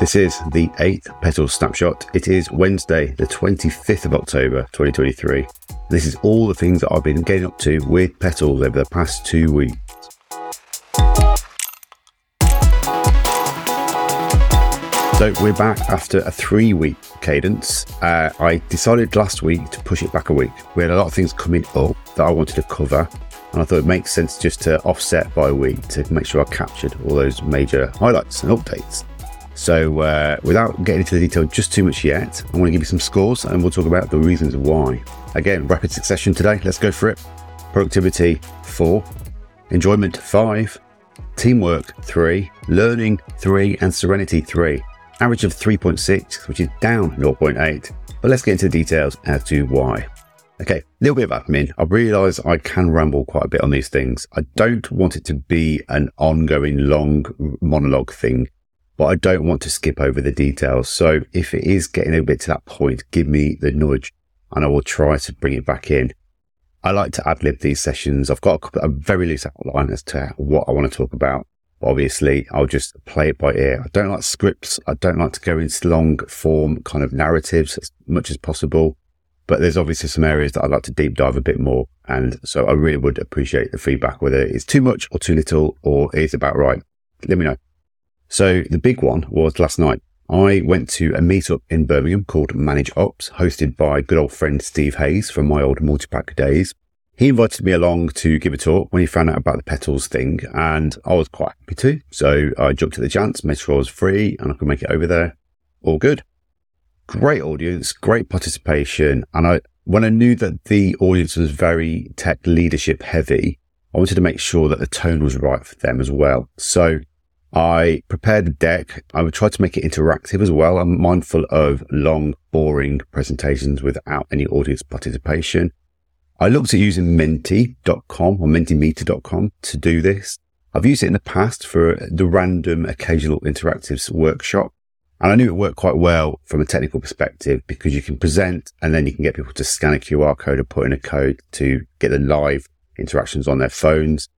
This is the eighth Petals Snapshot. It is Wednesday, the 25th of October, 2023. This is all the things that I've been getting up to with Petals over the past two weeks. So we're back after a three week cadence. Uh, I decided last week to push it back a week. We had a lot of things coming up that I wanted to cover, and I thought it makes sense just to offset by a week to make sure I captured all those major highlights and updates. So, uh, without getting into the detail just too much yet, I want to give you some scores and we'll talk about the reasons why. Again, rapid succession today. Let's go for it. Productivity, four. Enjoyment, five. Teamwork, three. Learning, three. And serenity, three. Average of 3.6, which is down 0.8. But let's get into the details as to why. Okay, a little bit of admin. I realise I can ramble quite a bit on these things. I don't want it to be an ongoing long monologue thing but I don't want to skip over the details. So if it is getting a bit to that point, give me the nudge and I will try to bring it back in. I like to ad lib these sessions. I've got a, couple, a very loose outline as to what I want to talk about. Obviously, I'll just play it by ear. I don't like scripts. I don't like to go into long form kind of narratives as much as possible. But there's obviously some areas that I'd like to deep dive a bit more. And so I really would appreciate the feedback, whether it's too much or too little or is about right. Let me know. So the big one was last night. I went to a meetup in Birmingham called ManageOps, hosted by good old friend Steve Hayes from my old multipack days. He invited me along to give a talk when he found out about the petals thing, and I was quite happy to. So I jumped at the chance, made sure I was free and I could make it over there. All good. Great audience, great participation. And I, when I knew that the audience was very tech leadership heavy, I wanted to make sure that the tone was right for them as well. So I prepared the deck. I would try to make it interactive as well. I'm mindful of long, boring presentations without any audience participation. I looked at using menti.com or mentimeter.com to do this. I've used it in the past for the random occasional interactives workshop. And I knew it worked quite well from a technical perspective because you can present and then you can get people to scan a QR code or put in a code to get the live interactions on their phones.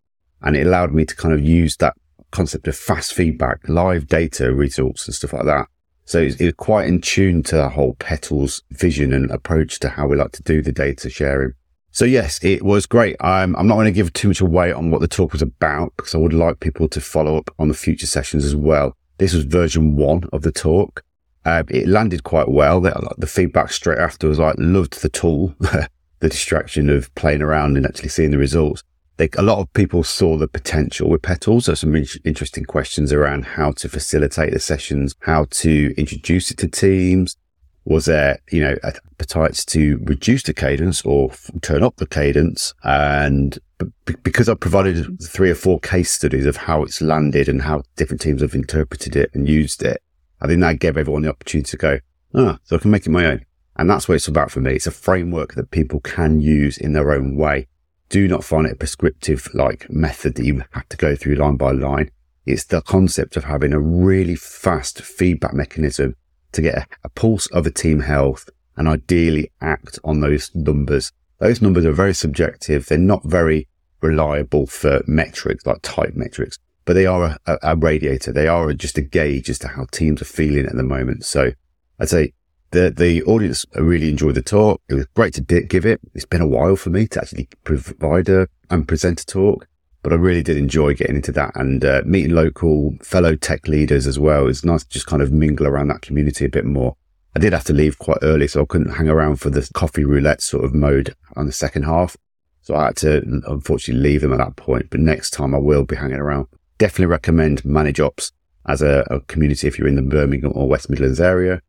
And it allowed me to kind of use that concept of fast feedback, live data results and stuff like that. So it's, it's quite in tune to the whole Petals vision and approach to how we like to do the data sharing. So yes, it was great. I'm, I'm not going to give too much away on what the talk was about because I would like people to follow up on the future sessions as well. This was version one of the talk. Uh, it landed quite well. The, the feedback straight after was like, loved the tool, the distraction of playing around and actually seeing the results they, a lot of people saw the potential with petals. There's some in- interesting questions around how to facilitate the sessions, how to introduce it to teams. Was there, you know, appetites to reduce the cadence or f- turn up the cadence? And b- because I provided three or four case studies of how it's landed and how different teams have interpreted it and used it, I think that gave everyone the opportunity to go, ah, so I can make it my own. And that's what it's about for me. It's a framework that people can use in their own way do not find it a prescriptive like method that you have to go through line by line. It's the concept of having a really fast feedback mechanism to get a, a pulse of a team health and ideally act on those numbers. Those numbers are very subjective. They're not very reliable for metrics like type metrics, but they are a, a, radiator. They are just a gauge as to how teams are feeling at the moment. So I'd say the the audience really enjoyed the talk. It was great to give it. It's been a while for me to actually provide a and present a talk, but I really did enjoy getting into that and uh, meeting local fellow tech leaders as well. It's nice to just kind of mingle around that community a bit more. I did have to leave quite early, so I couldn't hang around for the coffee roulette sort of mode on the second half. So I had to unfortunately leave them at that point. But next time I will be hanging around. Definitely recommend ManageOps as a, a community if you're in the Birmingham or West Midlands area.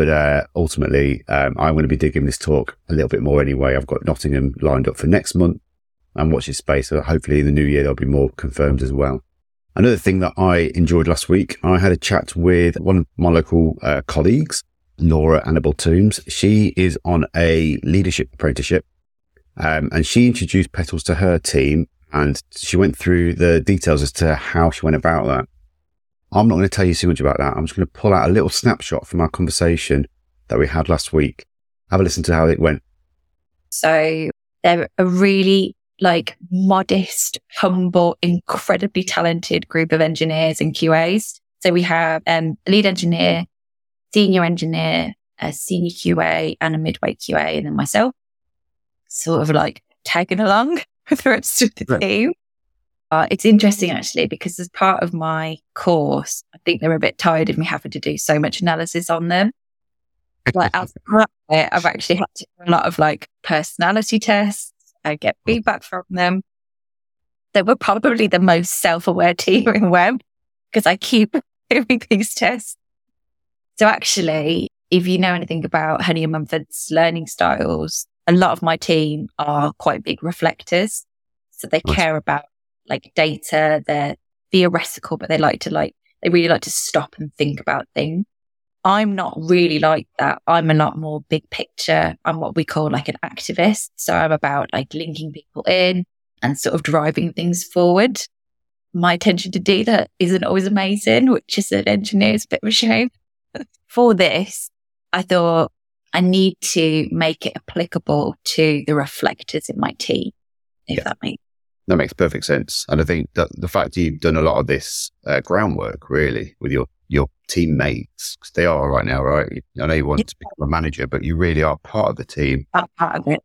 But uh, ultimately, um, I'm going to be digging this talk a little bit more anyway. I've got Nottingham lined up for next month and watch this space. So hopefully in the new year, there'll be more confirmed as well. Another thing that I enjoyed last week, I had a chat with one of my local uh, colleagues, Laura Annabel Toombs. She is on a leadership apprenticeship um, and she introduced Petals to her team and she went through the details as to how she went about that. I'm not going to tell you too much about that. I'm just going to pull out a little snapshot from our conversation that we had last week. Have a listen to how it went. So they're a really like modest, humble, incredibly talented group of engineers and QAs. So we have um, a lead engineer, senior engineer, a senior QA, and a midway QA, and then myself, sort of like tagging along with the rest of the team. Uh, it's interesting actually because as part of my course, I think they're a bit tired of me having to do so much analysis on them. Like as I've actually had to do a lot of like personality tests. I get feedback from them. They were probably the most self-aware team in web because I keep doing these tests. So actually, if you know anything about Honey and Mumford's learning styles, a lot of my team are quite big reflectors. So they care about like data. They're theoretical, but they like to like, they really like to stop and think about things. I'm not really like that. I'm a lot more big picture. I'm what we call like an activist. So I'm about like linking people in and sort of driving things forward. My attention to data isn't always amazing, which is an engineer's bit of a shame. For this, I thought I need to make it applicable to the reflectors in my team, if yeah. that makes that makes perfect sense. And I think that the fact you've done a lot of this uh, groundwork really with your your teammates, because they are right now, right? I know you want yeah. to become a manager, but you really are part of the team. part of it.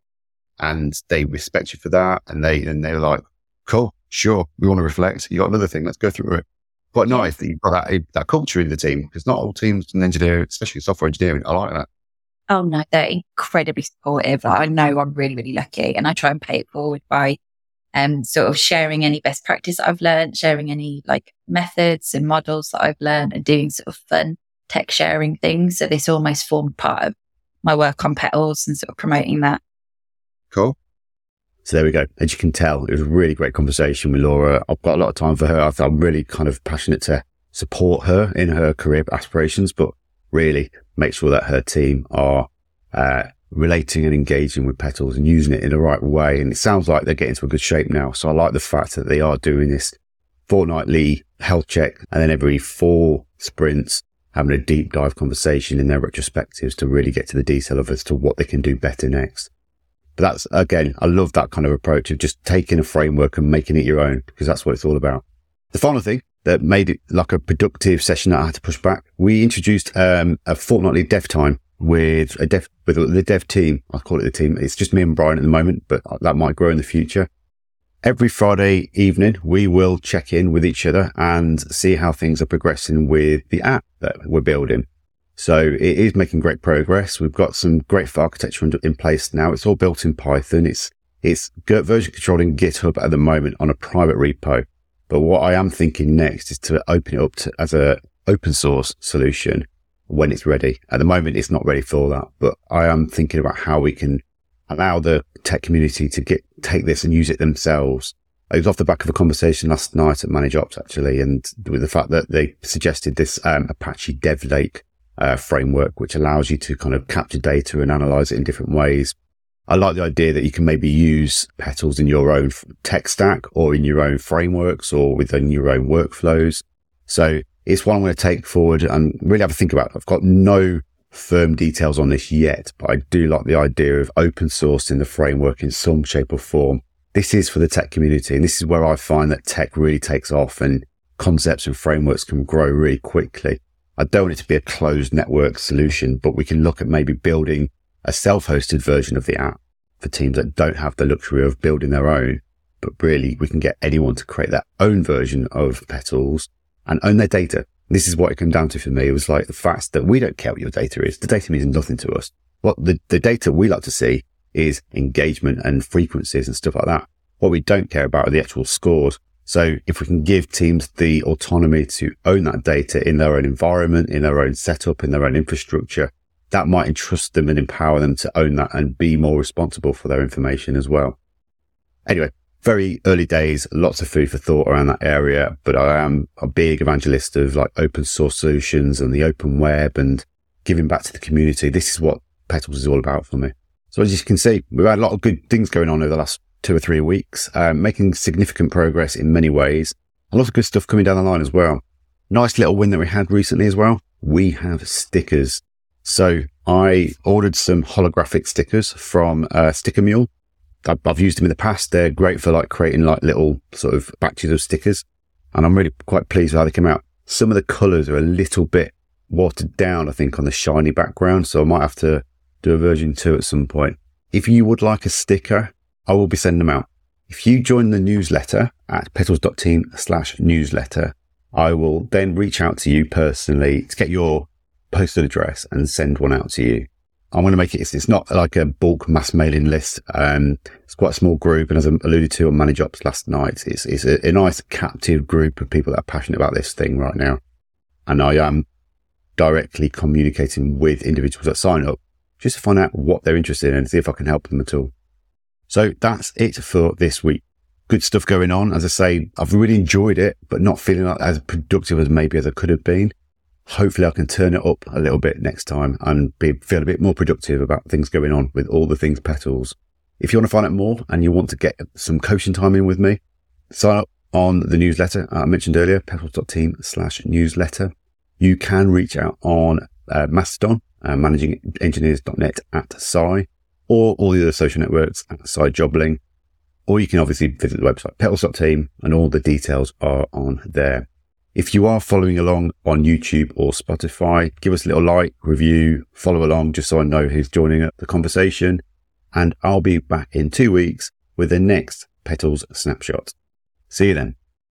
And they respect you for that. And they, and they're like, cool, sure. We want to reflect. You got another thing. Let's go through it. Quite nice that you've got that, that culture in the team because not all teams in engineering, especially software engineering, I like that. Oh no, they're incredibly supportive. I know I'm really, really lucky and I try and pay it forward by um, sort of sharing any best practice I've learned, sharing any like methods and models that I've learned and doing sort of fun tech sharing things. So this almost formed part of my work on petals and sort of promoting that. Cool. So there we go. As you can tell, it was a really great conversation with Laura. I've got a lot of time for her. I'm really kind of passionate to support her in her career aspirations, but really make sure that her team are uh, relating and engaging with petals and using it in the right way. And it sounds like they're getting to a good shape now. So I like the fact that they are doing this fortnightly health check and then every four sprints having a deep dive conversation in their retrospectives to really get to the detail of as to what they can do better next. But that's again, I love that kind of approach of just taking a framework and making it your own because that's what it's all about. The final thing that made it like a productive session that I had to push back, we introduced um, a fortnightly dev time with a dev with the dev team. I call it the team. It's just me and Brian at the moment, but that might grow in the future. Every Friday evening, we will check in with each other and see how things are progressing with the app that we're building. So it is making great progress. We've got some great architecture in place now. It's all built in Python. It's it's version controlling GitHub at the moment on a private repo. But what I am thinking next is to open it up to, as a open source solution when it's ready. At the moment, it's not ready for that, but I am thinking about how we can allow the tech community to get, take this and use it themselves. I was off the back of a conversation last night at ManageOps actually, and with the fact that they suggested this um, Apache DevLake uh, framework, which allows you to kind of capture data and analyze it in different ways. I like the idea that you can maybe use petals in your own tech stack or in your own frameworks or within your own workflows. So it's one I'm going to take forward and really have a think about. I've got no firm details on this yet, but I do like the idea of open sourcing the framework in some shape or form. This is for the tech community. And this is where I find that tech really takes off and concepts and frameworks can grow really quickly. I don't want it to be a closed network solution, but we can look at maybe building a self-hosted version of the app for teams that don't have the luxury of building their own. But really, we can get anyone to create their own version of Petals and own their data. This is what it came down to for me. It was like the fact that we don't care what your data is. The data means nothing to us. What the, the data we like to see is engagement and frequencies and stuff like that. What we don't care about are the actual scores. So if we can give teams the autonomy to own that data in their own environment, in their own setup, in their own infrastructure, that might entrust them and empower them to own that and be more responsible for their information as well. Anyway, very early days, lots of food for thought around that area, but I am a big evangelist of like open source solutions and the open web and giving back to the community. This is what Petals is all about for me. So as you can see, we've had a lot of good things going on over the last two or three weeks, um, making significant progress in many ways. A lot of good stuff coming down the line as well. Nice little win that we had recently as well. We have stickers. So I ordered some holographic stickers from uh, Sticker Mule. I've used them in the past. They're great for like creating like little sort of batches of stickers. And I'm really quite pleased with how they came out. some of the colours are a little bit watered down, I think, on the shiny background. So I might have to do a version two at some point. If you would like a sticker, I will be sending them out. If you join the newsletter at petals.team slash newsletter, I will then reach out to you personally to get your postal address and send one out to you. I'm going to make it, it's, not like a bulk mass mailing list. Um, it's quite a small group. And as I alluded to on ManageOps last night, it's, it's a, a nice captive group of people that are passionate about this thing right now. And I am directly communicating with individuals that sign up just to find out what they're interested in and see if I can help them at all. So that's it for this week. Good stuff going on. As I say, I've really enjoyed it, but not feeling like as productive as maybe as I could have been. Hopefully I can turn it up a little bit next time and be, feel a bit more productive about things going on with all the things petals. If you want to find out more and you want to get some coaching time in with me, sign up on the newsletter I mentioned earlier, petals.team slash newsletter. You can reach out on uh, Mastodon, uh, managingengineers.net at Si, or all the other social networks at Si Jobling. Or you can obviously visit the website, petals.team, and all the details are on there. If you are following along on YouTube or Spotify, give us a little like, review, follow along just so I know who's joining the conversation. And I'll be back in two weeks with the next Petals Snapshot. See you then.